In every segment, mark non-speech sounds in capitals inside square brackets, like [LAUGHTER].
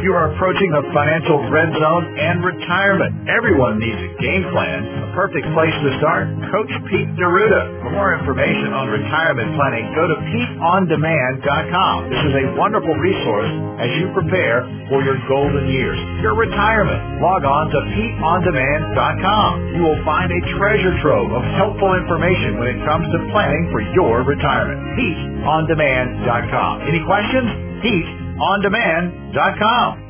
You are approaching the financial red zone and retirement. Everyone needs a game plan. A perfect place to start, Coach Pete D'Arruda. For more information on retirement planning, go to PeteOnDemand.com. This is a wonderful resource as you prepare for your golden years, your retirement. Log on to PeteOnDemand.com. You will find a treasure trove of helpful information when it comes to planning for your retirement. PeteOnDemand.com. Any questions? PeteOnDemand.com.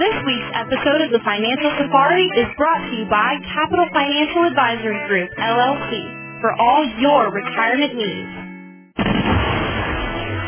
This week's episode of the Financial Safari is brought to you by Capital Financial Advisory Group, LLC, for all your retirement needs.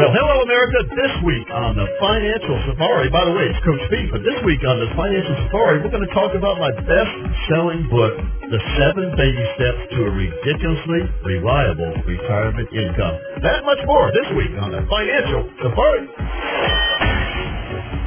Well, hello, America. This week on the Financial Safari, by the way, it's Coach Pete, but this week on the Financial Safari, we're going to talk about my best-selling book, The Seven Baby Steps to a Ridiculously Reliable Retirement Income. That much more this week on the Financial Safari.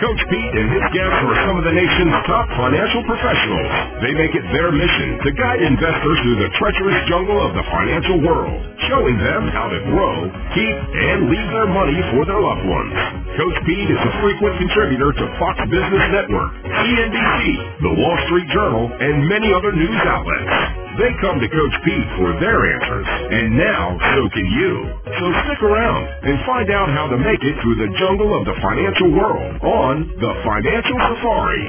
Coach Pete and his guests are some of the nation's top financial professionals. They make it their mission to guide investors through the treacherous jungle of the financial world, showing them how to grow, keep, and leave their money for their loved ones. Coach Pete is a frequent contributor to Fox Business Network, CNBC, The Wall Street Journal, and many other news outlets. They come to Coach Pete for their answers, and now so can you. So stick around and find out how to make it through the jungle of the financial world on the Financial Safari.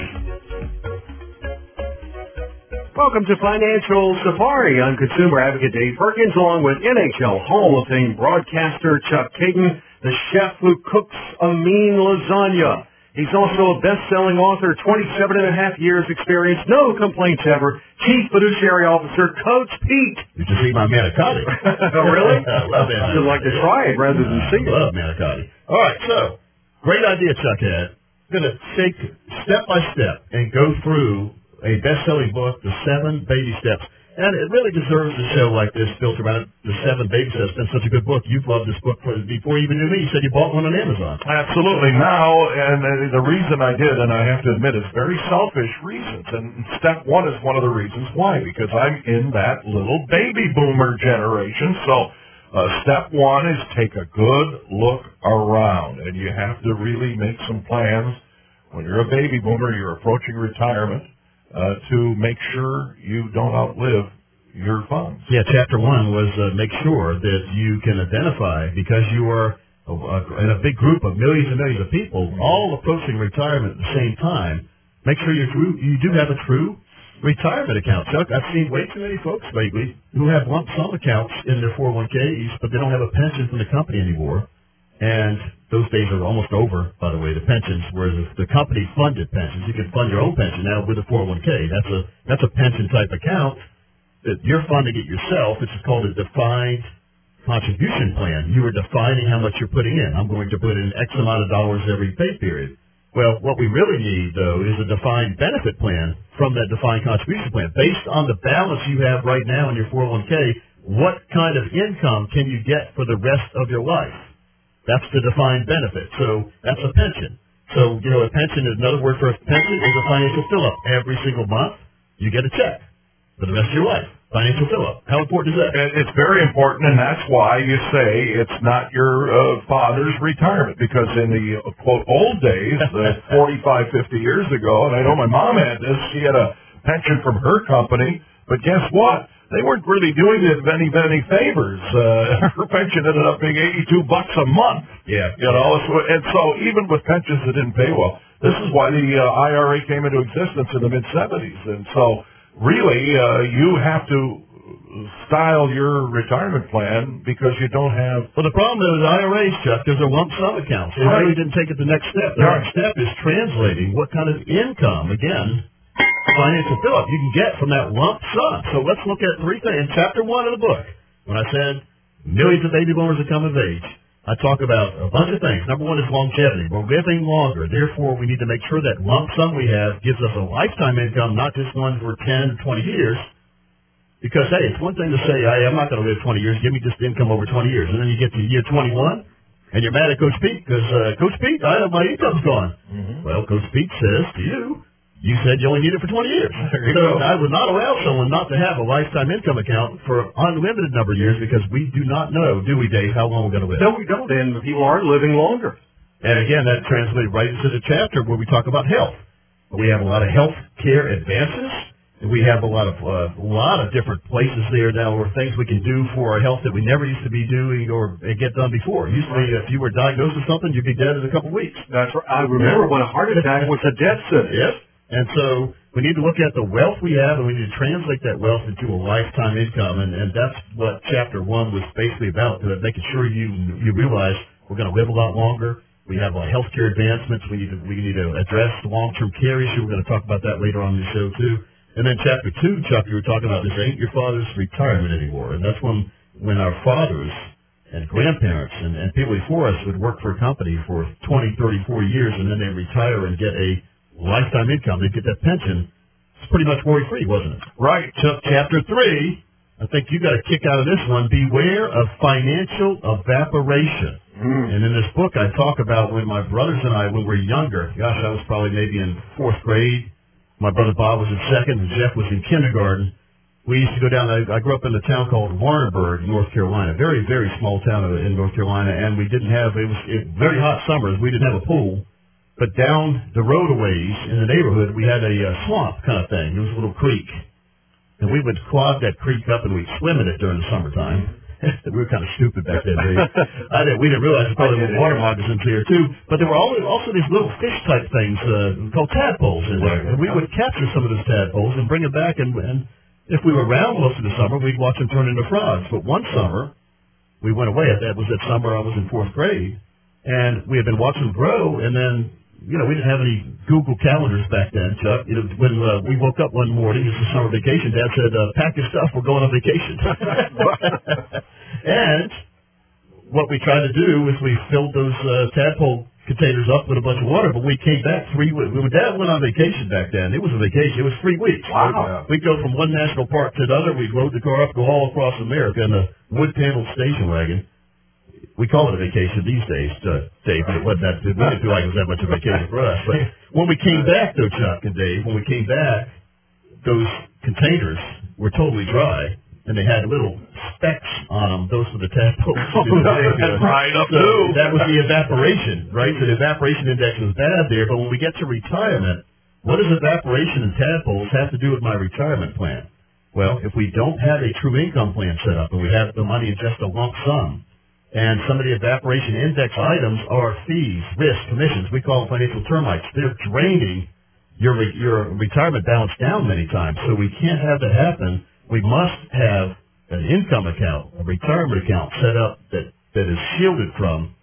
Welcome to Financial Safari. I'm consumer advocate Dave Perkins along with NHL Hall of Fame broadcaster Chuck Kaiton, the chef who cooks a mean lasagna. He's also a best-selling author, 27 and a half years experience, no complaints ever, Chief Fiduciary Officer, Coach Pete. Did you see my manicotti? oh, [LAUGHS] really? [LAUGHS] I love it. I'd like to try it rather than see I it. love manicotti. All right, so great idea, Chuck had. I'm going to take step by step and go through a best-selling book, The Seven Baby Steps. And it really deserves a show like this built around the Seven Baby Steps. It's been such a good book. You've loved this book for, before you even knew me. You said you bought one on Amazon. Absolutely. Now, and uh, the reason I did, and I have to admit, is very selfish reasons. And step one is one of the reasons why, because I'm in that little baby boomer generation. So uh, step one is take a good look around, and you have to really make some plans. When you're a baby boomer, you're approaching retirement uh, to make sure you don't outlive your funds. Yeah, chapter one was uh, make sure that you can identify because you are uh, in a big group of millions and millions of people, all approaching retirement at the same time. Make sure you you do have a true retirement account. Chuck, I've seen way too many folks lately who have lump sum accounts in their 401ks, but they don't have a pension from the company anymore. And those days are almost over, by the way, the pensions, whereas the company funded pensions. You can fund your own pension now with a 401k. That's a, that's a pension type account that you're funding it yourself. It's called a defined contribution plan. You are defining how much you're putting in. I'm going to put in X amount of dollars every pay period. Well, what we really need, though, is a defined benefit plan from that defined contribution plan. Based on the balance you have right now in your 401k, what kind of income can you get for the rest of your life? That's the defined benefit. So that's a pension. So, you know, a pension is another word for a pension is a financial fill-up. Every single month, you get a check for the rest of your life. Financial fill-up. How important is that? It's very important, and that's why you say it's not your uh, father's retirement. Because in the uh, quote old days, [LAUGHS] the 45, 50 years ago, and I know my mom had this, she had a pension from her company. But guess what? They weren't really doing it any any favors. Uh, [LAUGHS] her pension ended up being 82 bucks a month. Yeah. You know, so, and so even with pensions that didn't pay well, this is why the uh, IRA came into existence in the mid 70s. And so, really, uh, you have to style your retirement plan because you don't have. Well, the problem is IRAs, Chuck, there's a lump sum account. They Right. really didn't take it the next step. The Right. next step is translating what kind of income, again, financial fill-up you can get from that lump sum. So let's look at three things. In chapter one of the book, when I said millions of baby boomers are coming of age, I talk about a bunch of things. Number one is longevity. We're living longer. Therefore, we need to make sure that lump sum we have gives us a lifetime income, not just one for 10, or 20 years. Because, hey, it's one thing to say, hey, I'm not going to live 20 years. Give me just income over 20 years. And then you get to year 21, and you're mad at Coach Pete because, uh, Coach Pete, I, my income's gone. Mm-hmm. Well, Coach Pete says to you, you said you only need it for 20 years. [LAUGHS] so I would not allow someone not to have a lifetime income account for unlimited number of years because we do not know, do we, Dave, how long we're going to live. No, we don't, and people are living longer. And again, that translates right into the chapter where we talk about health. We have a lot of health care advances. We have a lot of uh, a lot of different places there now, or things we can do for our health that we never used to be doing or get done before. Usually, if you were diagnosed with something, you'd be dead in a couple of weeks. That's right. I remember when a heart attack was a death sentence. Yep. And so we need to look at the wealth we have, and we need to translate that wealth into a lifetime income, and, and that's what chapter one was basically about, to making sure you you realize we're going to live a lot longer. We have uh, healthcare advancements. We need to we need to address the long-term care issue. We're going to talk about that later on in the show too. And then chapter two, Chuck, you were talking about this ain't your father's retirement anymore, and that's when when our fathers and grandparents and, and people before us would work for a company for 20, 30, 40 years, and then they retire and get a lifetime income. They get that pension. It's pretty much worry free, wasn't it? Right. So chapter three, I think you got a kick out of this one. Beware of financial evaporation. Mm. And in this book, I talk about when my brothers and I, when we were younger. Gosh, I was probably maybe in fourth grade. My brother Bob was in second, and Jeff was in kindergarten. We used to go down. I, I grew up in a town called Warrenburg, North Carolina. Very, very small town in North Carolina, and we didn't have. It was it, very hot summers. We didn't have a pool. But down the road ways in the neighborhood, we had a uh, swamp kind of thing. It was a little creek. And we would clog that creek up and we'd swim in it during the summertime. [LAUGHS] we were kind of stupid back then. [LAUGHS] I didn't, we didn't realize there probably were water moccasins here too. But there were always also these little fish type things uh, called tadpoles in there, and we would capture some of those tadpoles and bring them back. And, and if we were around most of the summer, we'd watch them turn into frogs. But one summer, we went away. That was that summer I was in fourth grade, and we had been watching them grow, and then you know, we didn't have any Google calendars back then, Chuck. You know, when uh, we woke up one morning, it's a summer vacation, Dad said, uh, pack your stuff, we're going on vacation. [LAUGHS] and what we tried to do is we filled those uh, tadpole containers up with a bunch of water, but we came back three weeks. When Dad went on vacation back then, it was a vacation. It was three weeks. Wow. We'd go from one national park to another. We'd load the car up, go all across America in a wood-paneled station wagon we call it a vacation these days, uh, Dave, but it wasn't that, it didn't feel like it was that much of a vacation for us. But when we came back, though, Chuck and Dave, when we came back, those containers were totally dry, and they had little specks on them. Those were the tadpoles. [LAUGHS] Oh, [LAUGHS] right up so That was the evaporation, right? So the evaporation index was bad there, but when we get to retirement, what does evaporation and tadpoles have to do with my retirement plan? Well, if we don't have a true income plan set up and we have the money in just a lump sum, and some of the evaporation index items are fees, risks, commissions. We call them financial termites. They're draining your your retirement balance down many times. So we can't have that happen. We must have an income account, a retirement account set up that, that is shielded from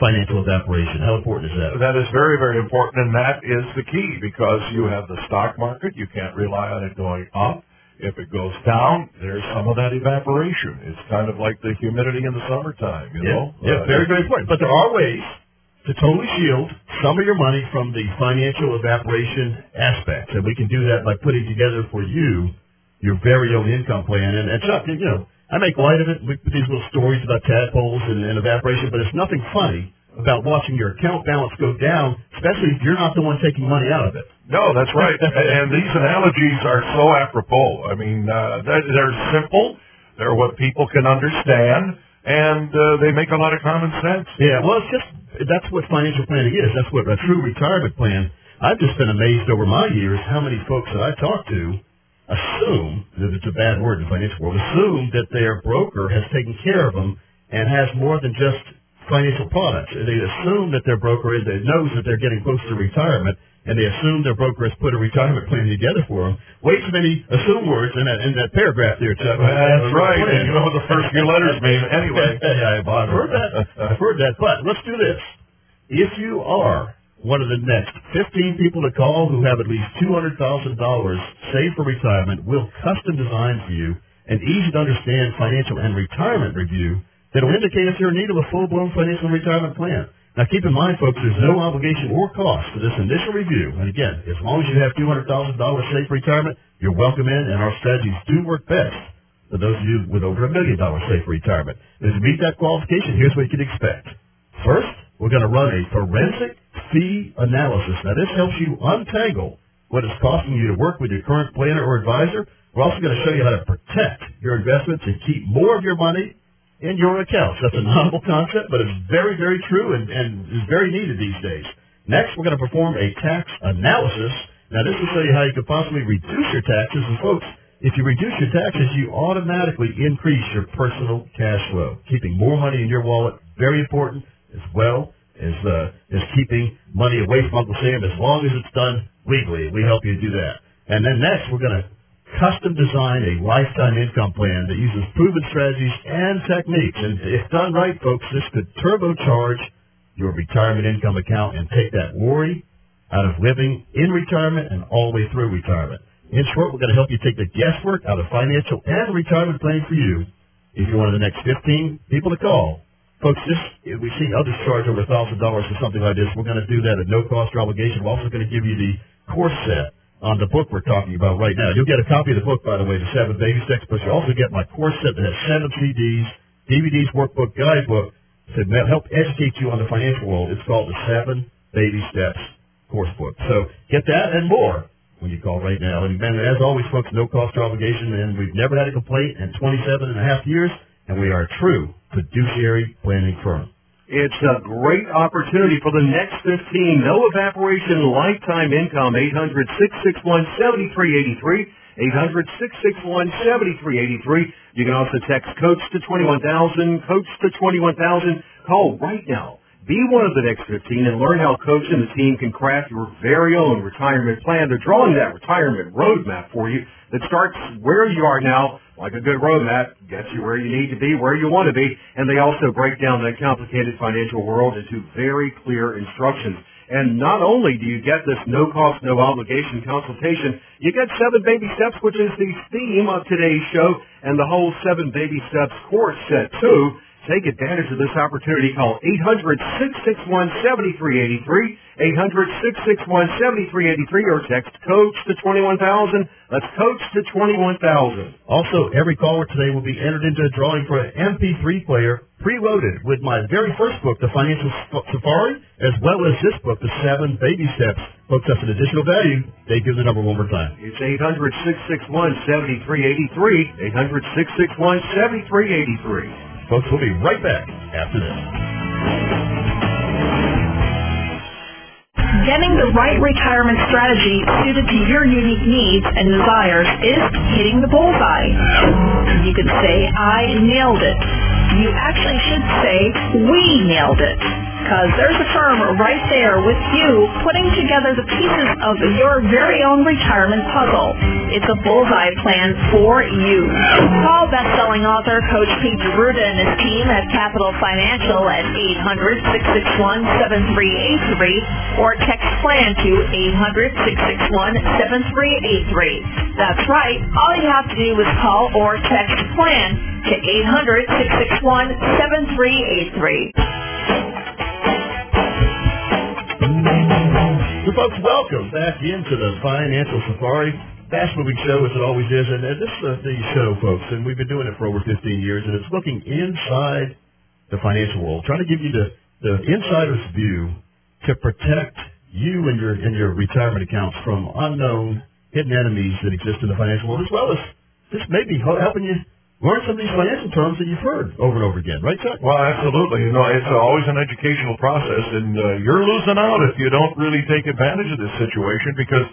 financial evaporation. How important is that? That is very, very important, and that is the key because you have the stock market. You can't rely on it going up. If it goes down, there's some of that evaporation. It's kind of like the humidity in the summertime, you yeah, know? Yeah, uh, very, very important. But there are ways to totally shield some of your money from the financial evaporation aspect. And we can do that by putting together for you your very own income plan. And, and Chuck, you know, I make light of it. We put these little stories about tadpoles and, and evaporation, but it's nothing funny about watching your account balance go down, especially if you're not the one taking money out of it. No, that's right. [LAUGHS] and these analogies are so apropos. I mean, uh, they're simple. They're what people can understand, and uh, they make a lot of common sense. Yeah, well, it's just that's what financial planning is. That's what a true retirement plan. I've just been amazed over my years how many folks that I talk to assume that it's a bad word in the financial world. Assume that their broker has taken care of them and has more than just financial products. They assume that their broker is, they knows that they're getting close to retirement, and they assume their broker has put a retirement plan together for them. Way too many assume words in that in that paragraph there, Chuck. Well, that's right. And you know what the first few letters mean anyway. [LAUGHS] yeah, I've heard that. I've [LAUGHS] heard that. But let's do this. If you are one of the next 15 people to call who have at least $200,000 saved for retirement we'll custom design for you an easy to understand financial and retirement review that will indicate if you're in need of a full-blown financial retirement plan. Now keep in mind, folks, there's no obligation or cost for this initial review. And again, as long as you have $200,000 safe retirement, you're welcome in, and our strategies do work best for those of you with over a million dollars safe retirement. And to meet that qualification, here's what you can expect. First, we're going to run a forensic fee analysis. Now, this helps you untangle what is costing you to work with your current planner or advisor. We're also going to show you how to protect your investments and keep more of your money in your accounts. That's a novel concept, but it's very, very true and, and is very needed these days. Next, we're going to perform a tax analysis. Now, this will show you how you could possibly reduce your taxes. And folks, if you reduce your taxes, you automatically increase your personal cash flow. Keeping more money in your wallet, very important, as well as, uh, as keeping money away from Uncle Sam as long as it's done legally. We help you do that. And then next, we're going to custom design a lifetime income plan that uses proven strategies and techniques. And if done right, folks, this could turbocharge your retirement income account and take that worry out of living in retirement and all the way through retirement. In short, we're going to help you take the guesswork out of financial and retirement planning for you if you're one of the next 15 people to call. Folks, this, we see others charge over $1,000 for something like this, we're going to do that at no cost or obligation. We're also going to give you the course set on the book we're talking about right now. You'll get a copy of the book, by the way, the Seven Baby Steps, but you also get my course set that has seven CDs, DVDs, workbook, guidebook to help educate you on the financial world. It's called the Seven Baby Steps course book. So get that and more when you call right now. And, and as always, folks, no cost or obligation, and we've never had a complaint in 27 and a half years, and we are a true fiduciary planning firm. It's a great opportunity for the next 15. No evaporation, lifetime income, 800-661-7383. 800-661-7383. You can also text COACH to 21,000, COACH to 21,000. Call right now. Be one of the next 15 and learn how Coach and the team can craft your very own retirement plan. They're drawing that retirement roadmap for you that starts where you are now, like a good roadmap, gets you where you need to be, where you want to be, and they also break down that complicated financial world into very clear instructions. And not only do you get this no cost, no obligation consultation, you get Seven Baby Steps, which is the theme of today's show, and the whole Seven Baby Steps course set too. Take advantage of this opportunity. Call 800-661-7383, 800-661-7383, or text COACH to 21,000. That's COACH to 21,000. Also, every caller today will be entered into a drawing for an MP3 player preloaded with my very first book, The Financial Safari, as well as this book, The Seven Baby Steps. Folks, that's an additional value. They give the number one more time. It's 800-661-7383, 800-661-7383. Folks, we'll be right back after this. Getting the right retirement strategy suited to your unique needs and desires is hitting the bullseye. You could say, I nailed it. You actually should say, we nailed it because there's a firm right there with you putting together the pieces of your very own retirement puzzle. It's a bullseye plan for you. Call best-selling author Coach Pete D'Arruda and his team at Capital Financial at 800-661-7383 or text plan to 800-661-7383. That's right. All you have to do is call or text plan to 800-661-7383. So folks, welcome back into the Financial Safari. Fast moving show as it always is, and, and this is the show, folks, and we've been doing it for over 15 years, and it's looking inside the financial world, trying to give you the, the insider's view to protect you and your and your retirement accounts from unknown hidden enemies that exist in the financial world, as well as just maybe helping you learn some of these financial terms that you've heard over and over again, right, Chuck? Well, absolutely. You know, it's always an educational process, and uh, you're losing out if you don't really take advantage of this situation because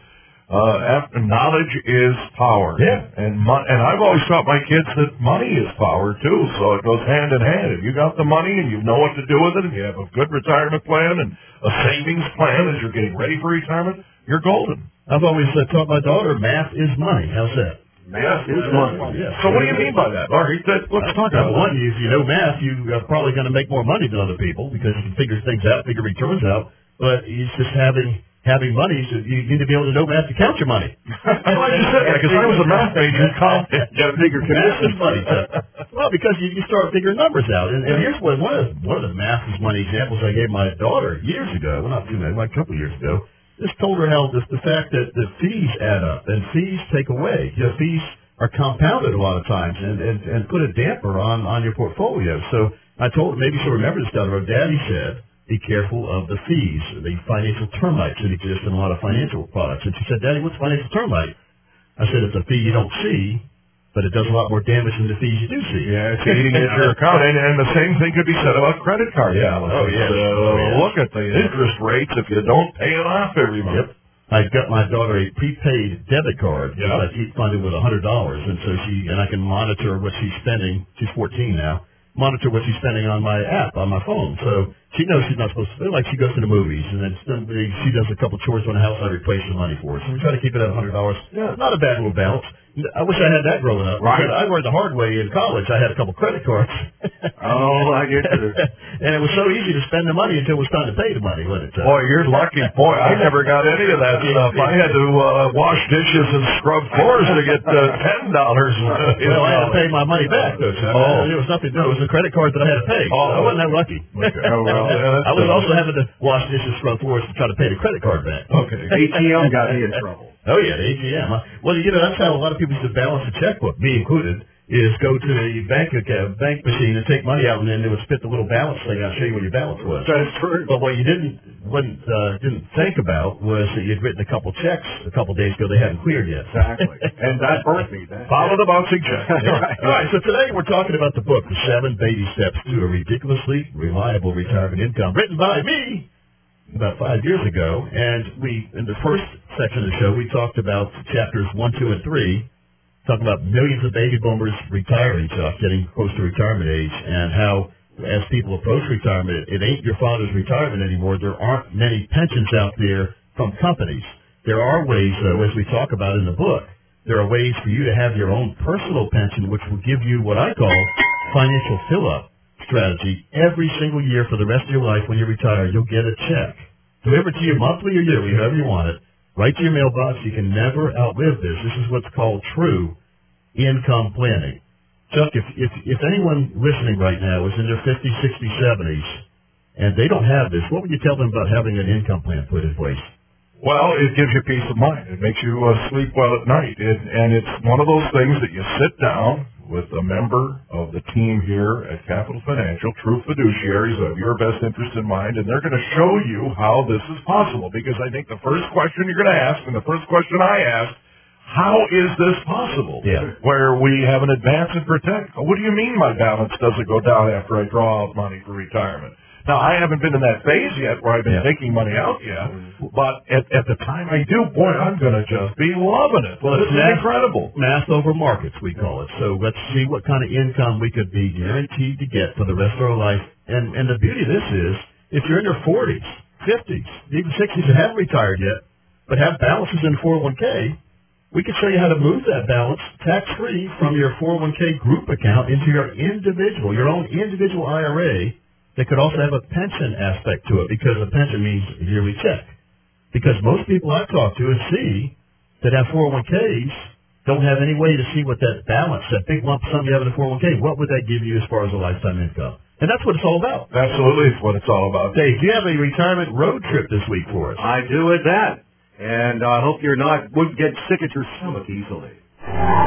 uh, knowledge is power. Yeah. And mo- and I've always taught my kids that money is power too, so it goes hand in hand. If you got the money and you know what to do with it, and you have a good retirement plan and a savings plan as you're getting ready for retirement, you're golden. I've always uh, taught my daughter math is money. How's that? Math is money. Yeah. So what do you mean by that, Marty? That, let's talk Number about one, if you know math, you are probably going to make more money than other people because you can figure things out, figure returns out. but it's just having having money. So you need to be able to know math to count your money. I'm glad you said that because I was a math major in college. [LAUGHS] Got a bigger Massive commission. money. Well, because you, you start figuring numbers out, and, and here's what one of the, one of the massive money examples I gave my daughter years ago. Well, not too many, like a couple of years ago. Just told her how this, the fact that the fees add up and fees take away. You fees are compounded a lot of times and, and, and put a damper on, on your portfolio. So I told her, maybe she'll remember this down the road. Daddy said, be careful of the fees, the financial termites that exist in a lot of financial products. And she said, Daddy, what's financial termite? I said, it's a fee you don't see, but it does a lot more damage than the fees you do see. Yeah, it's eating at your account, and, and the same thing could be said about credit card Yeah. balances. Oh, yes. Uh, Oh, yes. Look at the interest rates if you don't pay it off every month. Yep. I got my daughter a prepaid debit card. Yeah. I keep funded with a hundred dollars, and so she and I can monitor what she's spending. She's 14 now. Monitor what she's spending on my app on my phone. So she knows she's not supposed to. Like she goes to the movies, and then she does a couple chores on the house. I replace the money for her. So we try to keep it at a hundred dollars. Yeah. Not a bad little balance. I wish I had that growing up. Right. I learned the hard way in college. I had a couple credit cards. Oh, I get you. [LAUGHS] and it was so easy to spend the money until it was time to pay the money, wasn't it? Boy, you're lucky. Boy, I never got any of that stuff. I had to uh, wash dishes and scrub floors to get uh, ten dollars. [LAUGHS] Well, I had to pay my money back, though. Chuck. Oh. It was nothing. No, it was a credit card that I had to pay. Oh. I wasn't that lucky. Oh, well, yeah, that's I was also having to wash dishes, scrub floors to try to pay the credit card back. Okay. ATM got me in trouble. Oh yeah, the ATM. Well, you know that's how a lot of people used to balance a checkbook, me included. Is go to the bank account, bank machine and take money out, and then they would spit the little balance thing out, and show you what your balance was. That's true. But what you didn't wouldn't uh, didn't think about was that you'd written a couple checks a couple days ago they hadn't cleared yet. Exactly. [LAUGHS] And that burnt me. That. Follow the bouncing check. [LAUGHS] All right, so today we're talking about the book, The Seven Baby Steps to a Ridiculously Reliable Retirement Income, written by me about five years ago. And we, in the first section of the show, we talked about chapters one, two, and three, talking about millions of baby boomers retiring, Chuck, getting close to retirement age, and how as people approach retirement, it ain't your father's retirement anymore. There aren't many pensions out there from companies. There are ways, though, as we talk about in the book, there are ways for you to have your own personal pension, which will give you what I call financial fill-up strategy. Every single year for the rest of your life when you retire, you'll get a check. Delivered to you monthly or yearly, however you want it. Right to your mailbox. You can never outlive this. This is what's called true income planning. Chuck, if, if, if anyone listening right now is in their 50s, 60s, 70s, and they don't have this, what would you tell them about having an income plan put in place? Well, it gives you peace of mind. It makes you uh, sleep well at night. It, and it's one of those things that you sit down with a member of the team here at Capital Financial, true fiduciaries of your best interest in mind, and they're going to show you how this is possible. Because I think the first question you're going to ask, and the first question I ask, how is this possible? Yeah. Where we have an advance and protect. What do you mean my balance doesn't go down after I draw out money for retirement? Now, I haven't been in that phase yet where I've been Yeah. taking money out yet, mm-hmm. but at, at the time I do, boy, I'm going to just be loving it. Well, this it's incredible. Math over markets, we call it. So let's see what kind of income we could be guaranteed to get for the rest of our life. And, and the beauty of this is, if you're in your 40s, 50s, even 60s and haven't retired yet, but have balances in 401k, we can show you how to move that balance tax-free from your 401k group account into your individual, your own individual IRA that could also have a pension aspect to it because a pension means a yearly check. Because most people I've talked to and see that have 401ks don't have any way to see what that balance, that big lump sum you have in a 401k, what would that give you as far as a lifetime income? And that's what it's all about. Absolutely, it's what it's all about. Dave, do you have a retirement road trip this week for us? I do at that. And I hope you're not, wouldn't get sick at your stomach easily.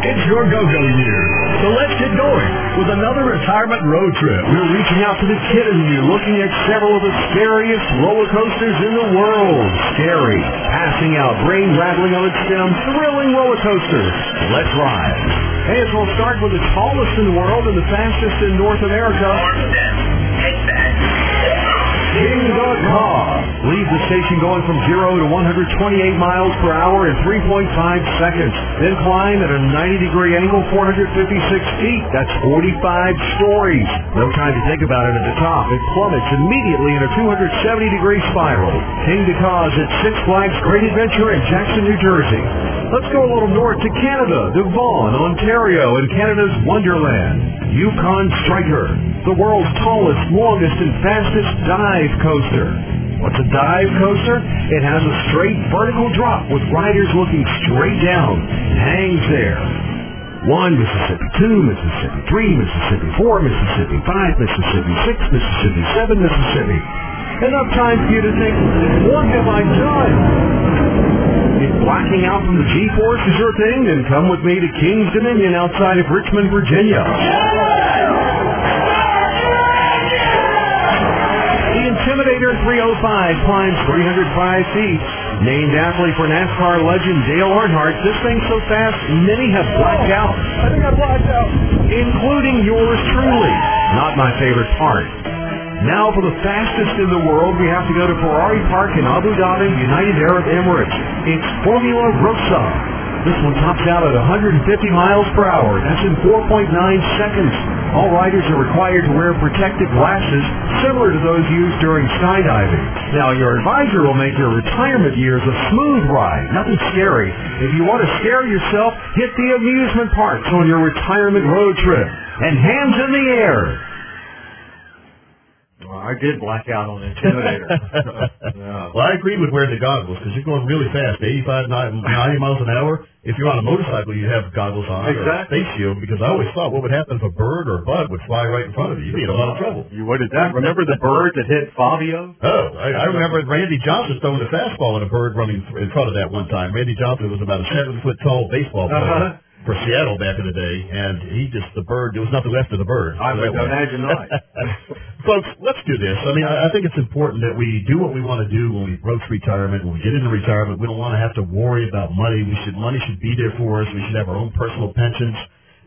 It's your go-go year, so let's get going with another retirement road trip. We're reaching out to the kid in you, looking at several of the scariest roller coasters in the world. Scary, passing out, brain rattling on its stem, thrilling roller coasters. Let's ride. Hey, so we'll start with the tallest in the world and the fastest in North America. King Kong leaves the station going from 0 to 128 miles per hour in 3.5 seconds. Then climb at a 90 degree angle, 456 feet. That's 45 stories. No time to think about it at the top. It plummets immediately in a 270 degree spiral. King Kong at Six Flags Great Adventure in Jackson, New Jersey. Let's go a little north to Canada, Devon, Ontario, and Canada's Wonderland. Yukon Striker, the world's tallest, longest, and fastest dive coaster. What's a dive coaster? It has a straight vertical drop with riders looking straight down. It hangs there. One Mississippi, two Mississippi, three Mississippi, four Mississippi, five Mississippi, six Mississippi, seven Mississippi. Enough time for you to think, what have I done? If blacking out from the G-Force is your thing, then come with me to King's Dominion outside of Richmond, Virginia. The Intimidator 305 climbs 305 feet. Named athlete for NASCAR legend Dale Earnhardt, this thing's so fast, many have blacked out. I think I blacked out. Including yours truly. Not my favorite part. Now for the fastest in the world, we have to go to Ferrari Park in Abu Dhabi, United Arab Emirates. It's Formula Rossa. This one tops out at 150 miles per hour. That's in 4.9 seconds. All riders are required to wear protective glasses similar to those used during skydiving. Now, your advisor will make your retirement years a smooth ride, nothing scary. If you want to scare yourself, hit the amusement parks on your retirement road trip. And hands in the air. Well, I did black out on the Intimidator. [LAUGHS] Yeah. Well, I agree with wearing the goggles because you're going really fast, 85, 90 miles an hour. If you're on a motorcycle, you have goggles on or a Exactly. face shield because I always thought what would happen if a bird or a bug would fly right in front of you? You'd be in a lot of trouble. You did that? Remember the bird that hit Fabio? Oh, I, I remember Randy Johnson throwing a fastball at a bird running in front of that one time. Randy Johnson was about a seven foot tall baseball player Uh-huh. For Seattle back in the day, and he just the bird. There was nothing left of the bird. I So would imagine [LAUGHS] not. Folks, let's do this. I mean, I I think it's important that we do what we want to do when we approach retirement. When we get into retirement, we don't want to have to worry about money. We should money should be there for us. We should have our own personal pensions.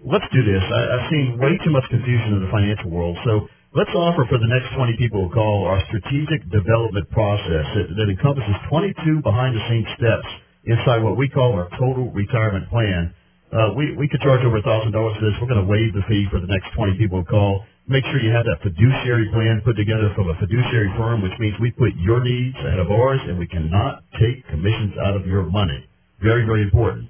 Let's do this. I, I've seen way too much confusion in the financial world, so let's offer for the next 20 people who call our strategic development process that, that encompasses 22 behind-the-scenes steps inside what we call our total retirement plan. Uh, we, we could charge over a thousand dollars for this. We're going to waive the fee for the next 20 people who call. Make sure you have that fiduciary plan put together from a fiduciary firm, which means we put your needs ahead of ours, and we cannot take commissions out of your money. Very, very important.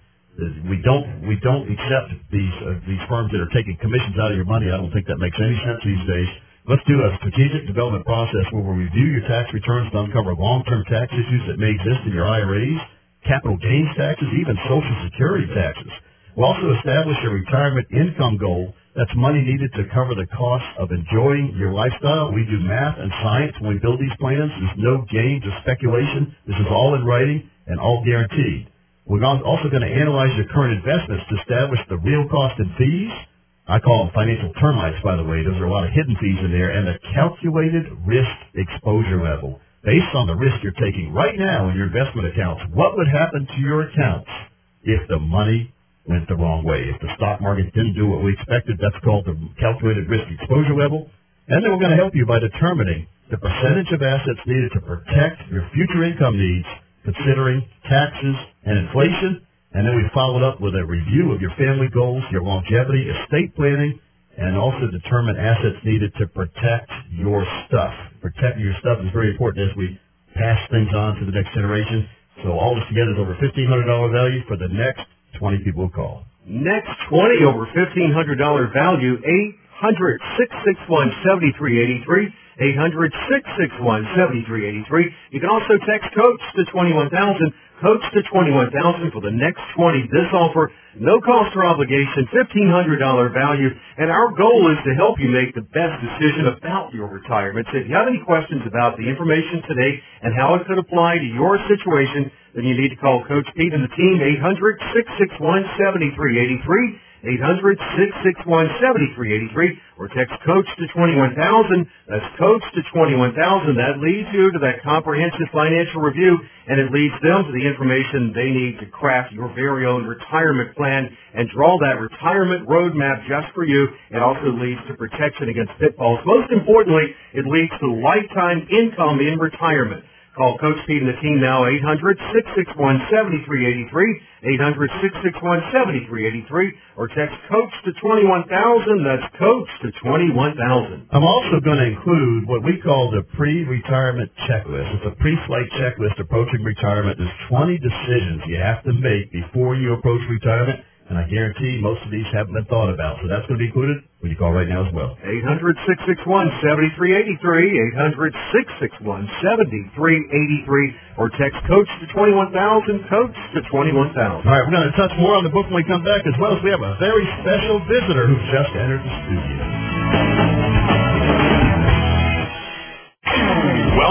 We don't we don't accept these uh, these firms that are taking commissions out of your money. I don't think that makes any sense these days. Let's do a strategic development process where we review your tax returns to uncover long-term tax issues that may exist in your IRAs, capital gains taxes, even Social Security taxes. We'll also establish a retirement income goal that's money needed to cover the cost of enjoying your lifestyle. We do math and science when we build these plans. There's no games or speculation. This is all in writing and all guaranteed. We're also going to analyze your current investments to establish the real cost and fees. I call them financial termites, by the way. Those are a lot of hidden fees in there. And the calculated risk exposure level. Based on the risk you're taking right now in your investment accounts, what would happen to your accounts if the money went the wrong way? If the stock market didn't do what we expected, that's called the calculated risk exposure level. And then we're going to help you by determining the percentage of assets needed to protect your future income needs, considering taxes and inflation. And then we followed up with a review of your family goals, your longevity, estate planning, and also determine assets needed to protect your stuff. Protecting your stuff is very important as we pass things on to the next generation. So all this together is over $1,500 value for the next 20 people call. Next 20 over $1,500 value, 800 661 7383 800 661 7383 You can also text COACH to 21000 COACH to 21000 for the next 20. This offer, no cost or obligation, $1,500 value. And our goal is to help you make the best decision about your retirement. So if you have any questions about the information today and how it could apply to your situation, then you need to call Coach Pete and the team, 800 661 7383 800-661-7383 or text coach to 21000 that's coach to 21000 that leads you to that comprehensive financial review and it leads them to the information they need to craft your very own retirement plan and draw that retirement roadmap just for you. It also leads to protection against pitfalls. Most importantly it leads to lifetime income in retirement Call Coach Pete and the team now, 800-661-7383, 800-661-7383, or text Coach to 21000 That's Coach to 21000 I'm also going to include what we call the pre-retirement checklist. It's a pre-flight checklist approaching retirement. There's 20 decisions you have to make before you approach retirement. And I guarantee most of these haven't been thought about. So that's going to be included when you call right now as well. 800-661-7383, 800-661-7383, or text coach to 21,000, coach to 21,000. All right, we're going to touch more on the book when we come back, as well as we have a very special visitor who just entered the studio.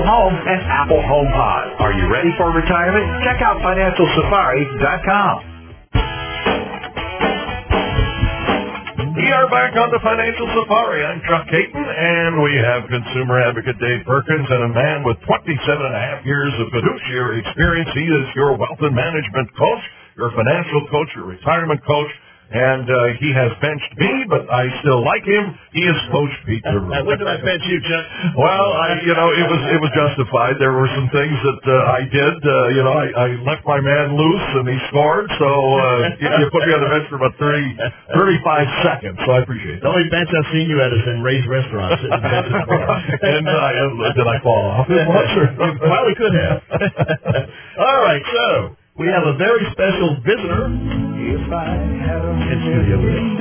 Home, and Apple HomePod. Are you ready for retirement? Check out FinancialSafari.com. We are back on the Financial Safari. I'm Chuck Kaiton, and we have consumer advocate Dave Perkins and a man with 27 and a half years of fiduciary experience. He is your wealth and management coach, your financial coach, your retirement coach, and uh, he has benched me, but I still like him. He is Coach Pete. [LAUGHS] Now, when did I bench you, Chuck? Well, I, you know, it was it was justified. There were some things that uh, I did. Uh, you know, I, I left my man loose and he scored. So uh, you, you put me on the bench for about 30, 35 seconds. So I appreciate it. The only bench I've seen you at is in Ray's restaurant. sitting in Benson's bar. [LAUGHS] and I, did I fall off? [LAUGHS] You probably could have. All right, so we have a very special visitor in studio with us.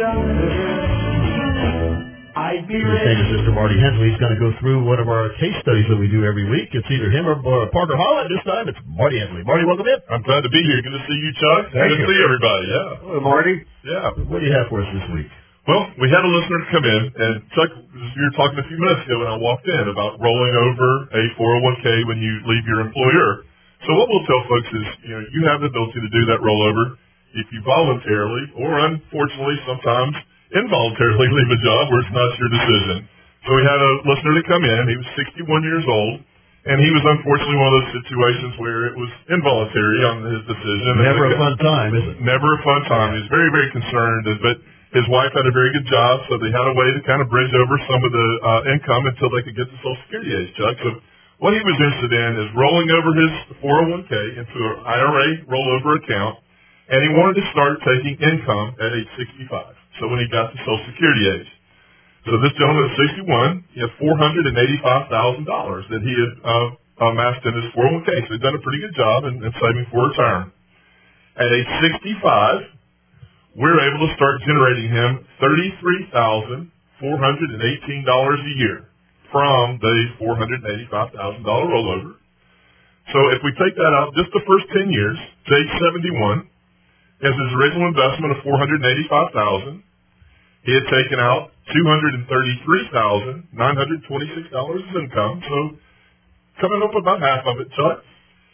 His name is Mr. Marty Hensley. He's going to go through one of our case studies that we do every week. It's either him or, or Parker Holland. This time it's Marty Hensley. Marty, welcome in. I'm glad to be here. Good to see you, Chuck. Thank Good you. to see everybody. Yeah. Hello, Marty. Yeah. What do you have for us this week? Well, we had a listener come in, and Chuck, you were talking a few minutes ago when I walked in about rolling over a 401k when you leave your employer. So what we'll tell folks is, you know, you have the ability to do that rollover if you voluntarily or unfortunately sometimes involuntarily [LAUGHS] leave a job where it's not your decision. So we had a listener to come in. He was 61 years old, and he was unfortunately one of those situations where it was involuntary on his decision. Never a fun time, is it? Never a fun time. He was very, very concerned, but his wife had a very good job, so they had a way to kind of bridge over some of the uh, income until they could get the Social Security age, Chuck. So what he was interested in is rolling over his 401k into an IRA rollover account, and he wanted to start taking income at age 65. So when he got to Social Security age. So this gentleman is 61. He has $485,000 that he had uh, amassed in his 401k. So he'd done a pretty good job in, in saving for retirement. At age 65, we're able to start generating him $33,418 a year from the $485,000 rollover. So if we take that out just the first 10 years, to age 71, as his original investment of 485000 he had taken out $233,926 as income, so coming up about half of it, Chuck.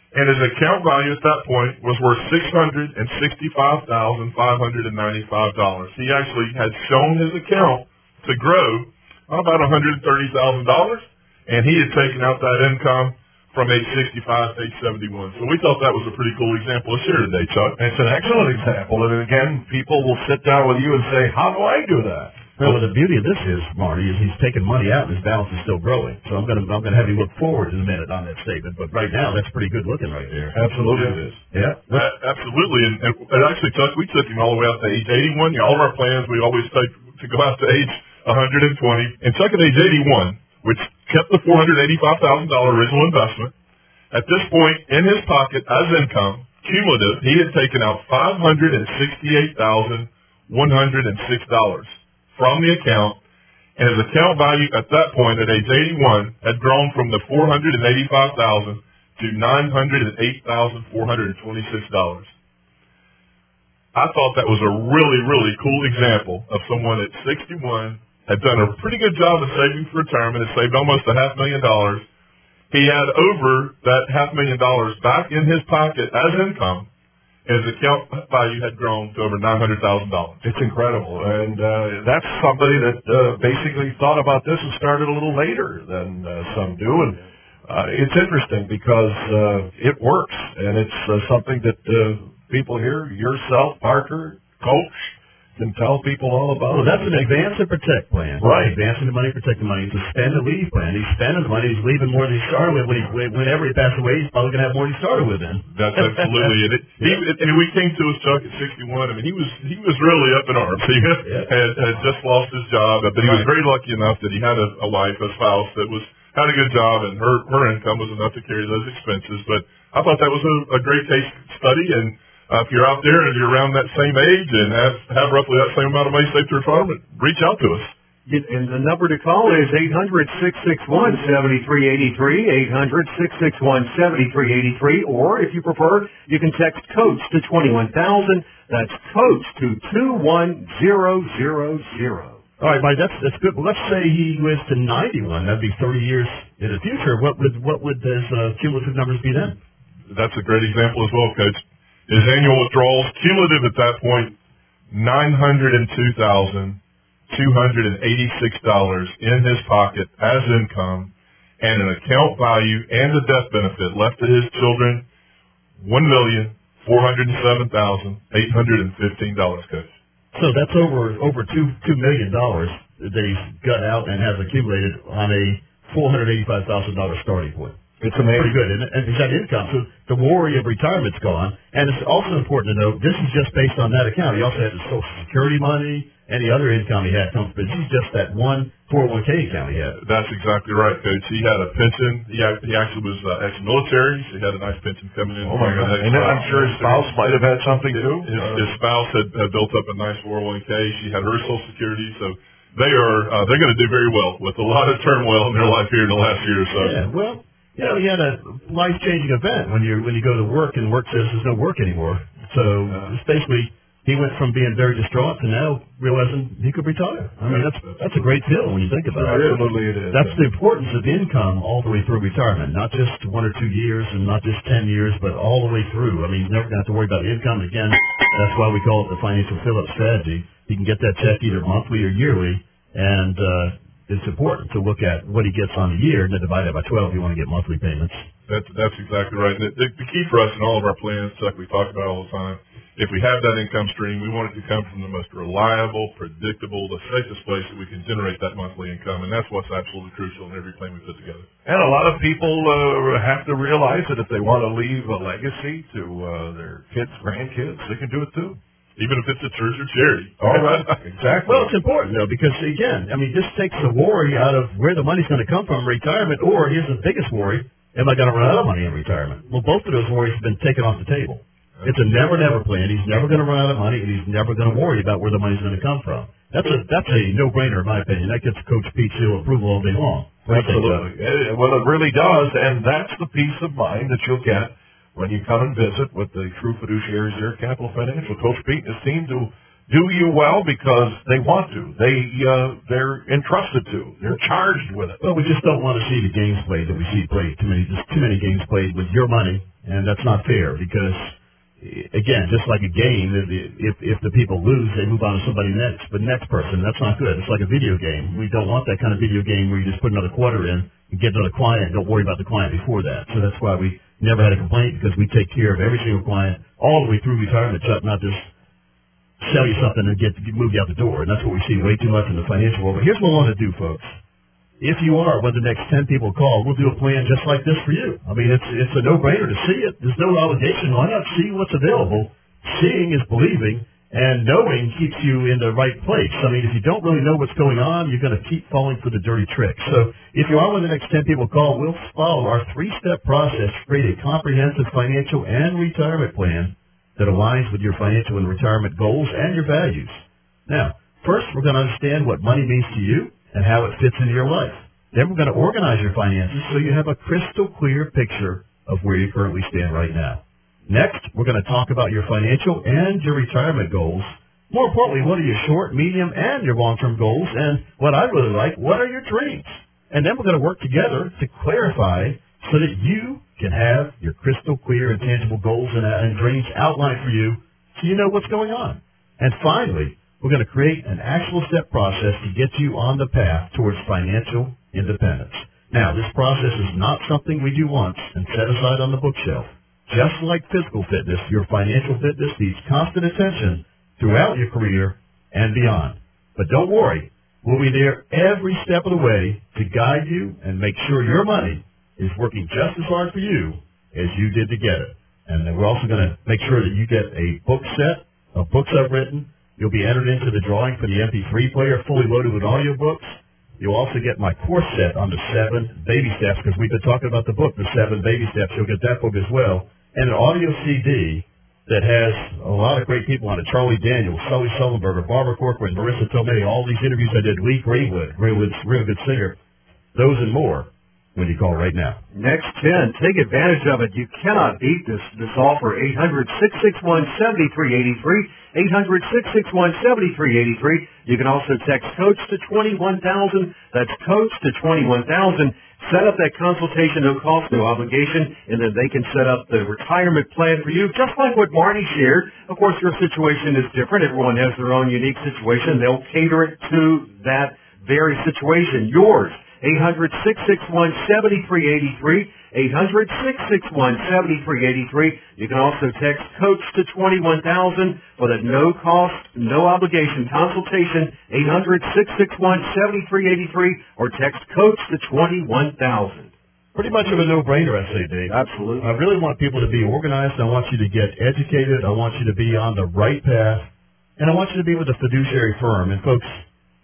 And his account value at that point was worth $665,595. He actually had shown his account to grow about $130,000, and he had taken out that income from age 65 to age 71. So we thought that was a pretty cool example to share today, Chuck. It's an excellent example. And again, people will sit down with you and say, how do I do that? Well, the beauty of this is, Marty, is he's taking money out and his balance is still growing. So I'm going to I'm going to have you look forward in a minute on that statement. But right now, that's pretty good looking right there. Absolutely Yeah. it is. Yeah. Uh, absolutely, and, and, and actually, Chuck, we took him all the way out to age 81. You know, all of our plans, we always take to go out to age 120. And second age 81, which kept the $485,000 original investment, at this point in his pocket as income, cumulative, he had taken out $568,106 from the account, and his account value at that point at age 81 had grown from the 485,000 to $908,426. I thought that was a really, really cool example of someone at 61 had done a pretty good job of saving for retirement, had saved almost a half million dollars. He had over that half million dollars back in his pocket as income, his account value had grown to over $900,000. It's incredible. And uh, that's somebody that uh, basically thought about this and started a little later than uh, some do. And uh, it's interesting because uh, it works. And it's uh, something that uh, people here, yourself, Parker, coach, can tell people all about Well, it. that's an advance and protect plan. Right. Advancing the money, protect the money. It's a spend and leave plan. He's spending the money. He's leaving more than he started with. When he, whenever he passes away, he's probably going to have more than he started with then. That's [LAUGHS] absolutely it. He, I mean, we came to his Chuck at 61. I mean, he was he was really up in arms. He had, Yeah. had, had just lost his job, but he was very lucky enough that he had a, a wife, a spouse that was had a good job, and her her income was enough to carry those expenses. But I thought that was a, a great case study, and uh, if you're out there and you're around that same age and have have roughly that same amount of money saved to retirement, reach out to us. And the number to call is 800-661-7383, 800-661-7383, or if you prefer, you can text COACH to 21000. That's COACH to 21000. All right, Mike, that's that's good. Well, let's say he lives to 91. That'd be 30 years in the future. What would what would his uh, cumulative numbers be then? That's a great example as well, Coach. His annual withdrawals, cumulative at that point, nine hundred and two thousand two hundred and eighty-six dollars in his pocket as income, and an account value and a death benefit left to his children, one million four hundred and seven thousand eight hundred and fifteen dollars, Coach. So that's over over two two million dollars that he's got out and has accumulated on a four hundred eighty-five thousand dollar starting point. It's Pretty amazing. good, and, and he's got income. So the worry of retirement's gone. And it's also important to note this is just based on that account. He also had his Social Security money, any other income he had comes, but this is just that one 401k account he had. That's exactly right, Coach. He had a pension. He, ac- he actually was uh, ex-military, so he had a nice pension coming in. Oh my God! And I'm sure his spouse might have had something too. His, Uh, his spouse had, had built up a nice 401k. She had her Social Security, so they are uh, they're going to do very well with a lot of turmoil in their life here in the last year or so. Yeah, well, you know, he had a life-changing event when you when you go to work and work says there's no work anymore. So it's basically he went from being very distraught to now realizing he could retire. I mean, that's that's a great deal when you think about it. absolutely, it is. That's the importance of income all the way through retirement, not just one or two years and not just 10 years, but all the way through. I mean, you're never going to have to worry about income again. That's why we call it the financial fill-up strategy. You can get that check either monthly or yearly, and uh, it's important to look at what he gets on the year and then divide it by 12 if you want to get monthly payments. That's that's exactly right. The, the, the key for us in all of our plans, Chuck, we talk about all the time. If we have that income stream, we want it to come from the most reliable, predictable, the safest place that we can generate that monthly income, and that's what's absolutely crucial in every plan we put together. And a lot of people uh, have to realize that if they want to leave a legacy to uh, their kids, grandkids, they can do it too. Even if it's a church or charity. All right, exactly. Well, it's important though because again, I mean, this takes the worry out of where the money's going to come from retirement, or here's the biggest worry: Am I going to run out of money in retirement? Well, both of those worries have been taken off the table. It's a never-never plan. He's never going to run out of money, and he's never going to worry about where the money's going to come from. That's a that's a no-brainer in my opinion. That gets Coach Pete seal approval all day long. What do you think, Doug? Absolutely. Well, it really does, and that's the peace of mind that you'll get when you come and visit with the true fiduciaries here at Capital Financial. Coach Pete and his team do do you well because they want to. They uh, they're entrusted to. They're charged with it. Well, we just don't want to see the games played that we see played. Too many, just too many games played with your money, and that's not fair because, eh, again, just like a game, if if, the people lose, they move on to somebody next, but next person. That's not good. It's like a video game. We don't want that kind of video game where you just put another quarter in and get another client. Don't worry about the client before that. So that's why we never had a complaint because we take care of every single client all the way through retirement, Chuck, not just sell you something and get move you out the door. And that's what we see way too much in the financial world. But here's what we want to do, folks. If you are one of the next 10 people call, we'll do a plan just like this for you. I mean, it's, it's a no-brainer to see it. There's no obligation. Why not see what's available? Seeing is believing, and knowing keeps you in the right place. I mean, if you don't really know what's going on, you're going to keep falling for the dirty tricks. So if you are one of the next 10 people call, we'll follow our three-step process to create a comprehensive financial and retirement plan that aligns with your financial and retirement goals and your values. Now, first we're going to understand what money means to you and how it fits into your life. Then we're going to organize your finances so you have a crystal clear picture of where you currently stand right now. Next, we're going to talk about your financial and your retirement goals. More importantly, what are your short, medium, and your long-term goals? And what I really like, what are your dreams? And then we're going to work together to clarify so that you can have your crystal clear and tangible goals and, and dreams outlined for you so you know what's going on. And finally, we're going to create an actual step process to get you on the path towards financial independence. Now, this process is not something we do once and set aside on the bookshelf. Just like physical fitness, your financial fitness needs constant attention throughout your career and beyond. But don't worry, we'll be there every step of the way to guide you and make sure your money is working just as hard for you as you did to get it. And then we're also going to make sure that you get a book set of books I've written. You'll be entered into the drawing for the MP3 player, fully loaded with audiobooks. You'll also get my course set on the seven baby steps because we've been talking about the book, The Seven Baby Steps. You'll get that book as well. And an audio CD that has a lot of great people on it. Charlie Daniels, Sully Sullenberger, Barbara Corcoran, Marisa Tomei, all these interviews I did, Lee Greenwood, Greenwood's real good singer. Those and more when you call right now. Next 10, take advantage of it. You cannot beat this, this offer. 800-661-7383. 800-661-7383. You can also text COACH to 21000. That's COACH to 21000. Set up that consultation, no cost, no obligation, and then they can set up the retirement plan for you, just like what Marty shared. Of course, your situation is different. Everyone has their own unique situation. They'll cater it to that very situation, yours. 800-661-7383. 800-661-7383. You can also text COACH to 21000 for the no cost, no obligation consultation. 800-661-7383 or text COACH to 21000. Pretty much of a no-brainer, I say, Dave. Absolutely. I really want people to be organized. I want you to get educated. I want you to be on the right path. And I want you to be with a fiduciary firm. And folks,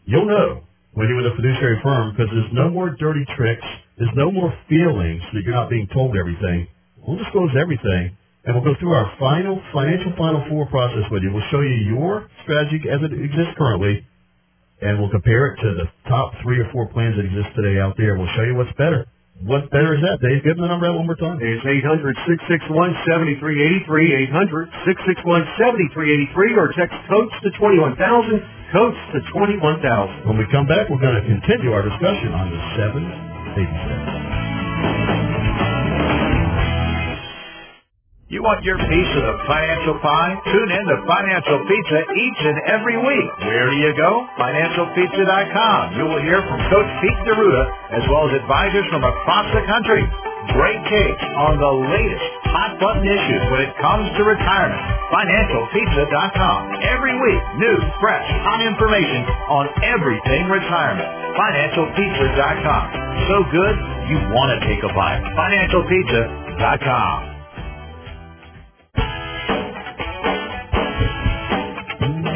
you'll know when you're with a fiduciary firm because there's no more dirty tricks. There's no more feelings that you're not being told everything. We'll disclose everything, and we'll go through our final financial final four process with you. We'll show you your strategy as it exists currently, and we'll compare it to the top three or four plans that exist today out there. We'll show you what's better. What better is that, Dave? Give them the number out one more time. It's 800-661-7383, 800-661-7383, or text COACH to 21000, COACH to 21000. When we come back, we're going to continue our discussion on the seven baby steps. You want your piece of the financial pie? Tune in to Financial Pizza each and every week. Where do you go? FinancialPizza.com. You will hear from Coach Pete D'Arruda as well as advisors from across the country. Great takes on the latest hot button issues when it comes to retirement. FinancialPizza.com. Every week, new, fresh, hot information on everything retirement. FinancialPizza.com. So good, you want to take a bite. FinancialPizza.com.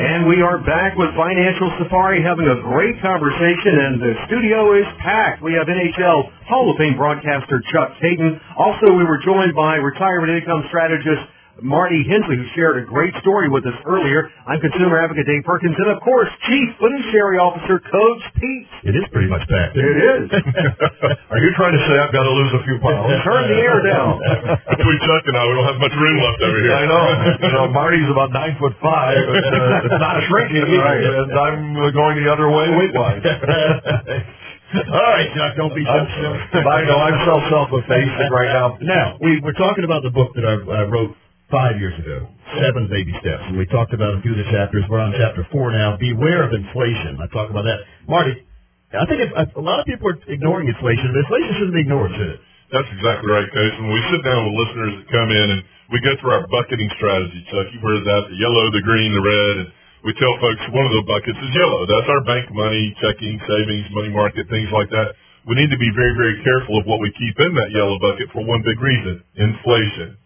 And we are back with Financial Safari having a great conversation and the studio is packed. We have NHL Hall of Fame broadcaster Chuck Kaiton. Also, we were joined by retirement income strategist Marty Hensley, who shared a great story with us earlier. I'm consumer advocate Dave Perkins, and of course, Chief Fiduciary Officer Coach Pete. It is pretty much packed. It is. [LAUGHS] Are you trying to say I've got to lose a few pounds? [LAUGHS] Turn the air down. [LAUGHS] Between Chuck and I, we don't have much room left over here. I know. You know, Marty's about nine foot five, and uh, it's not a shrinking Right. and I'm uh, going the other way weight wise. All right, Chuck, don't be so. I know I'm so self-effacing right now. Now, we were talking about the book that I uh, wrote five years ago, Seven Baby Steps, and we talked about a few of the chapters. We're on chapter four now. Beware of inflation. I talked about that. Marty, I think if, a lot of people are ignoring inflation, but inflation shouldn't be ignored, should it? That's exactly right, Coach. When we sit down with listeners that come in and we go through our bucketing strategy, Chuck, you've heard that, the yellow, the green, the red, and we tell folks one of the buckets is yellow. That's our bank money, checking, savings, money market, things like that. We need to be very, very careful of what we keep in that yellow bucket for one big reason, inflation.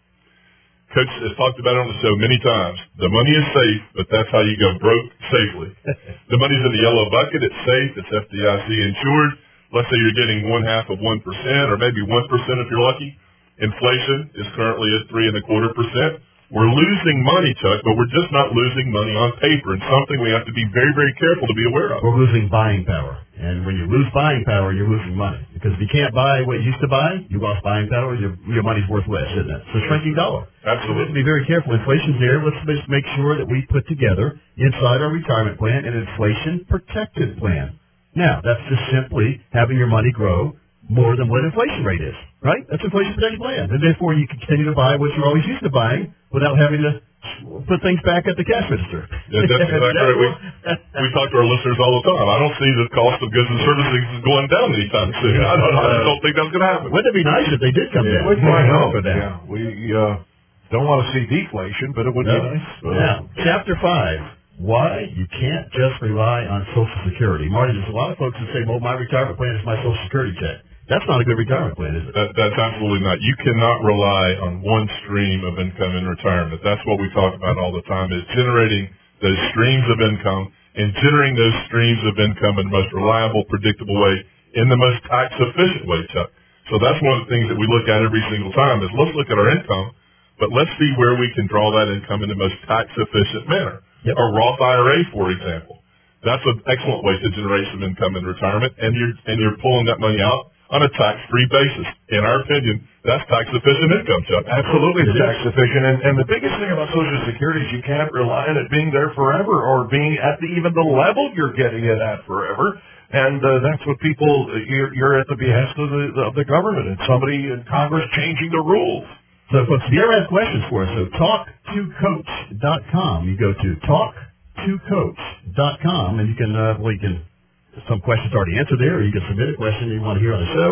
Coach has talked about it on the show many times. The money is safe, but that's how you go broke safely. [LAUGHS] the money's in the yellow bucket. It's safe. It's FDIC insured. Let's say you're getting one half of one percent, or maybe one percent if you're lucky. Inflation is currently at three and a quarter percent. We're losing money, Chuck, but we're just not losing money on paper. And something we have to be very, very careful to be aware of. We're losing buying power. And when you lose buying power, you're losing money. Because if you can't buy what you used to buy, you lost buying power, your, your money's worth less, isn't it? It's a shrinking dollar. We have to Absolutely. be very careful. Inflation's there. Let's just make sure that we put together inside our retirement plan an inflation protected plan. Now, that's just simply having your money grow more than what inflation rate is, right? That's inflation protected plan. And therefore you continue to buy what you're always used to buying without having to put things back at the cash register. Yeah, that's [LAUGHS] exactly right. We, we talk to our listeners all the time. I don't see the cost of goods and services going down anytime soon. I don't, I don't think that's going to happen. Wouldn't it be nice if they did come down? I know. For that. Yeah, we uh, don't want to see deflation, but it would be nice. Now, chapter five, why you can't just rely on Social Security. Marty, there's a lot of folks that say, well, my retirement plan is my Social Security check. That's not a good retirement plan, is it? That, that's absolutely not. You cannot rely on one stream of income in retirement. That's what we talk about all the time is generating those streams of income and generating those streams of income in the most reliable, predictable way in the most tax efficient way, Chuck. So that's one of the things that we look at every single time is let's look at our income, but let's see where we can draw that income in the most tax efficient manner. Yep. A Roth IRA, for example. That's an excellent way to generate some income in retirement and you're and you're pulling that money out on a tax-free basis. In our opinion, that's tax-efficient income, Chuck. Absolutely, it's tax efficient. And, and the biggest thing about Social Security is you can't rely on it being there forever or being at the, even the level you're getting it at forever. And uh, that's what people, you're, you're at the behest of the, of the government and somebody in Congress changing the rules. So folks, if you have questions for us, so talk2coach.com. You go to talk2coach.com and you can, uh, well, you can, some questions already answered there, or you can submit a question you want to hear on the show.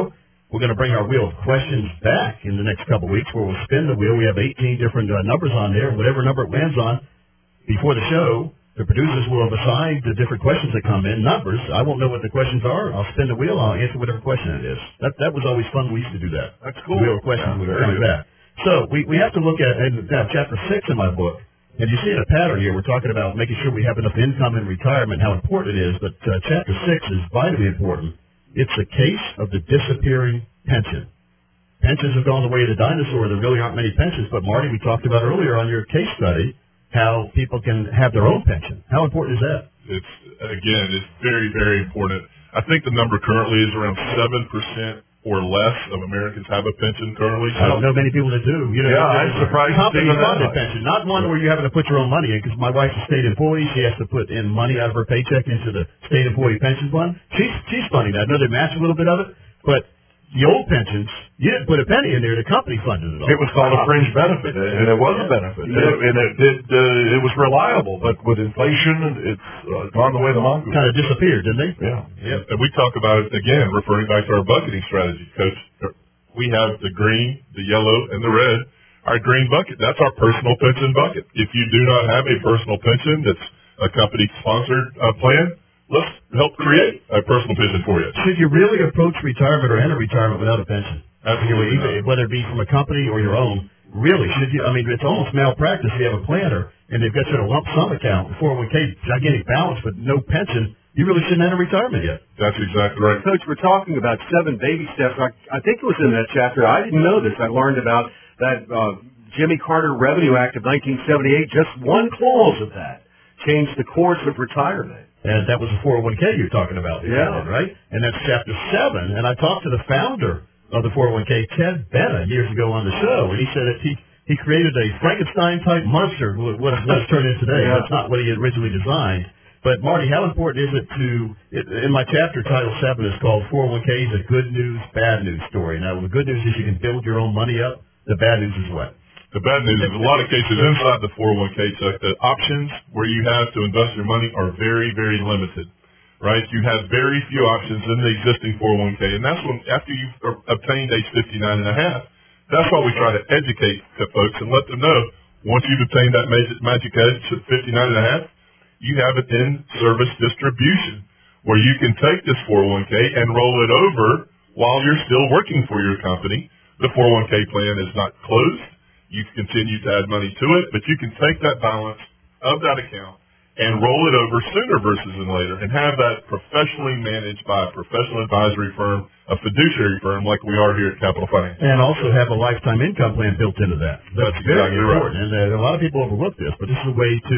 We're going to bring our wheel of questions back in the next couple of weeks where we'll spin the wheel. We have 18 different uh, numbers on there. Whatever number it lands on before the show, the producers will have assigned the different questions that come in numbers. I won't know what the questions are. I'll spin the wheel. I'll answer whatever question it is. That that was always fun. We used to do that. That's cool. Wheel of questions. Yeah, we were coming back. So we, we have to look at and now chapter six in my book. And you see in a pattern here, we're talking about making sure we have enough income in retirement, how important it is. But uh, chapter six is vitally important. It's a case of the disappearing pension. Pensions have gone the way of the dinosaur. There really aren't many pensions. But Marty, we talked about earlier on your case study how people can have their own pension. How important is that? It's again, it's very, very important. I think the number currently is around seven percent or less of Americans have a pension currently. I don't know many people that do. You know, Yeah, I'm surprised Company funded pension, not one where you're having to put your own money in. Because my wife's a state employee, she has to put in money out of her paycheck into the state employee pension fund. She's she's funding that. I know they match a little bit of it, but the old pensions, you didn't put a penny in there. The company funded it all. It was called a fringe benefit, and it was a benefit, and it, and it. Uh, it was reliable, but with inflation, it's uh, gone the way of the mongoose. kind of disappeared, didn't they? Yeah. Yeah, and we talk about it again, referring back to our bucketing strategy, Coach. We have the green, the yellow, and the red. Our green bucket, that's our personal pension bucket. If you do not have a personal pension that's a company-sponsored uh, plan, let's help create a personal pension for you. Should you really approach retirement or enter retirement without a pension? Absolutely You know. Whether it be from a company or your own, really should you? I mean, it's almost malpractice. if You have a planner and they've got you in a lump sum account, 401k, gigantic balance, but no pension. You really shouldn't enter retirement yet. That's exactly right. Coach, we're talking about seven baby steps. I, I think it was in that chapter. I didn't know this. I learned about that uh, Jimmy Carter Revenue Act of 1978. Just one clause of that changed the course of retirement. And that was the 401k you're talking about, Yeah. right? And that's chapter seven. And I talked to the founder of the 401k, Ted Benna, years ago on the show, and he said that he he created a Frankenstein type monster. What it's turned into today. Yeah. That's not what he originally designed. But Marty, how important is it to? It, in my chapter, title seven is called 401k is a good news, bad news story. Now, the good news is you can build your own money up. The bad news is what? The bad news is a lot of cases [LAUGHS] inside the 401k, Chuck, the options where you have to invest your money are very, very limited, right? You have very few options in the existing 401k, and that's when, after you've obtained age 59 and a half, that's why we try to educate the folks and let them know once you've obtained that magic, magic age at 59 and a half, you have an in-service distribution where you can take this 401k and roll it over while you're still working for your company. The 401k plan is not closed. You can continue to add money to it, but you can take that balance of that account and roll it over sooner versus later and have that professionally managed by a professional advisory firm, a fiduciary firm like we are here at Capital Finance. And also have a lifetime income plan built into that. That's, That's exactly right. And uh, a lot of people overlook this, but this is a way to,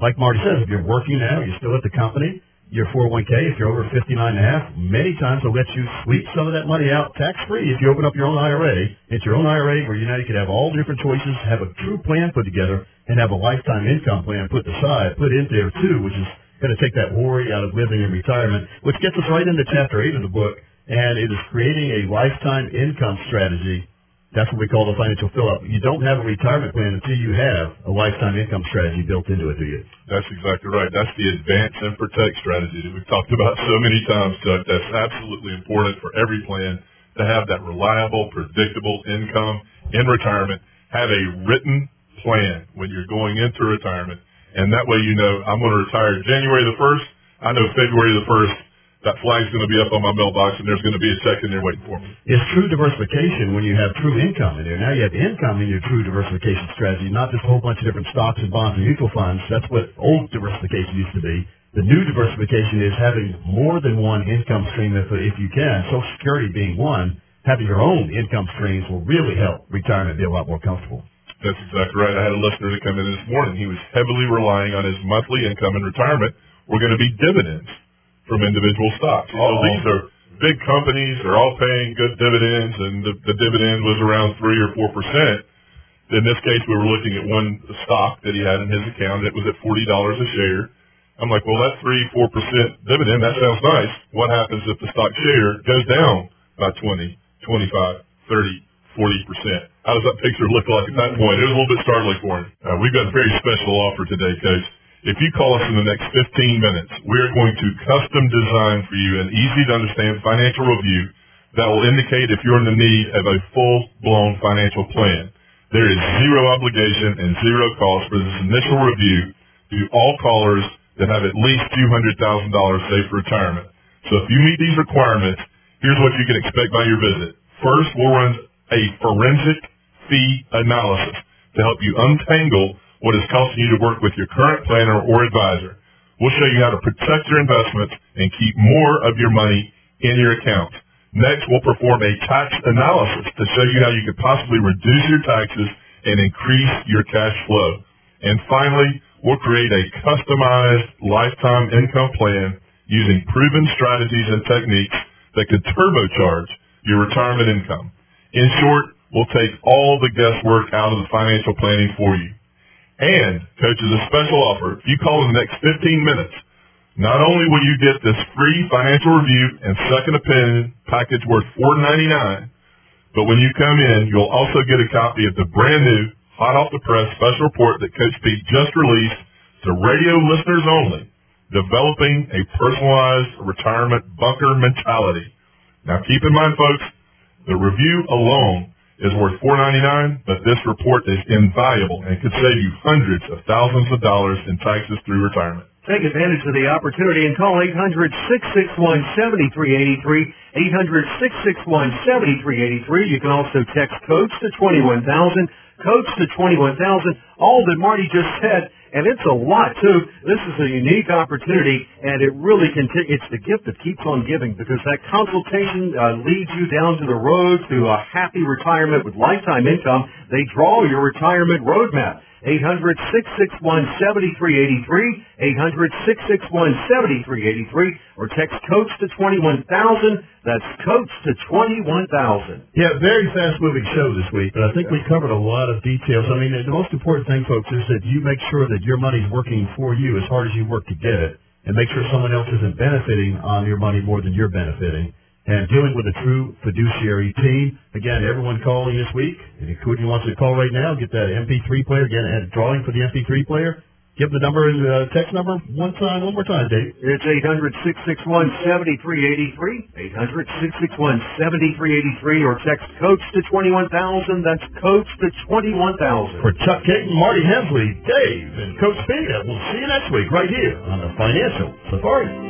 like Marty says, if you're working now, you're still at the company, your 401k, if you're over 59 and a half, many times they'll let you sweep some of that money out tax free if you open up your own IRA. It's your own IRA where you now you can have all different choices, have a true plan put together, and have a lifetime income plan put aside, put in there too, which is going to take that worry out of living in retirement, which gets us right into chapter 8 of the book, and it is creating a lifetime income strategy that's what we call the financial fill-up. You don't have a retirement plan until you have a lifetime income strategy built into it, do you? That's exactly right. That's the advance and protect strategy that we've talked about so many times, Chuck. That's absolutely important for every plan to have that reliable, predictable income in retirement. Have a written plan when you're going into retirement And that way you know I'm going to retire January the 1st. I know February the 1st that flag's going to be up on my mailbox and there's going to be a check in there waiting for me. It's true diversification when you have true income in there. Now you have income in your true diversification strategy, not just a whole bunch of different stocks and bonds and mutual funds. That's what old diversification used to be. The new diversification is having more than one income stream if, if you can. Social Security being one, having your own income streams will really help retirement be a lot more comfortable. That's exactly right. I had a listener that come in this morning. He was heavily relying on his monthly income in retirement were going to be dividends from individual stocks. So these are big companies. They're all paying good dividends, and the, the dividend was around three or four percent. In this case, we were looking at one stock that he had in his account. It was at forty dollars a share. I'm like, well, that three, four percent dividend, that sounds nice. What happens if the stock share goes down by 20, 25, 30, 40 percent? How does that picture look like at that point? It was a little bit startling for him. Uh, we've got a very special offer today, Coach. If you call us in the next 15 minutes, we're going to custom design for you an easy to understand financial review that will indicate if you're in the need of a full-blown financial plan. There is zero obligation and zero cost for this initial review to all callers that have at least $200,000 saved for retirement. So if you meet these requirements, here's what you can expect by your visit. First, we'll run a forensic fee analysis to help you untangle what is costing you to work with your current planner or advisor. We'll show you how to protect your investments and keep more of your money in your account. Next, we'll perform a tax analysis to show you how you could possibly reduce your taxes and increase your cash flow. And finally, we'll create a customized lifetime income plan using proven strategies and techniques that could turbocharge your retirement income. In short, we'll take all the guesswork out of the financial planning for you. And, Coach, is a special offer. If you call in the next 15 minutes, not only will you get this free financial review and second opinion package worth $4.99, but when you come in, you'll also get a copy of the brand new, hot off the press special report that Coach Pete just released to radio listeners only, developing a personalized retirement bunker mentality. Now keep in mind, folks, the review alone is worth $4.99, but this report is invaluable and could save you hundreds of thousands of dollars in taxes through retirement. Take advantage of the opportunity and call 800-661-7383, 800-661-7383. You can also text COACH to 21000, COACH to 21000, all that Marty just said and it's a lot too. This is a unique opportunity, and it really. T- it's the gift that keeps on giving because that consultation uh, leads you down to the road to a happy retirement with lifetime income. They draw your retirement roadmap. 800-661-7383, 800-661-7383, or text COACH to 21000. That's COACH to 21000. Yeah, very fast-moving show this week, but I think we covered a lot of details. I mean, the most important thing, folks, is that you make sure that your money's working for you as hard as you work to get it, and make sure someone else isn't benefiting on your money more than you're benefiting and dealing with a true fiduciary team. Again, everyone calling this week, and including wants to call right now, get that MP3 player, again, and drawing for the MP3 player. Give the number and the uh, text number one time, one more time, Dave. It's 800-661-7383, 800-661-7383, or text COACH to 21000. That's COACH to 21000. For Chuck Kaiton, Marty Hensley, Dave, and Coach Pete, we'll see you next week right here on the Financial Safari.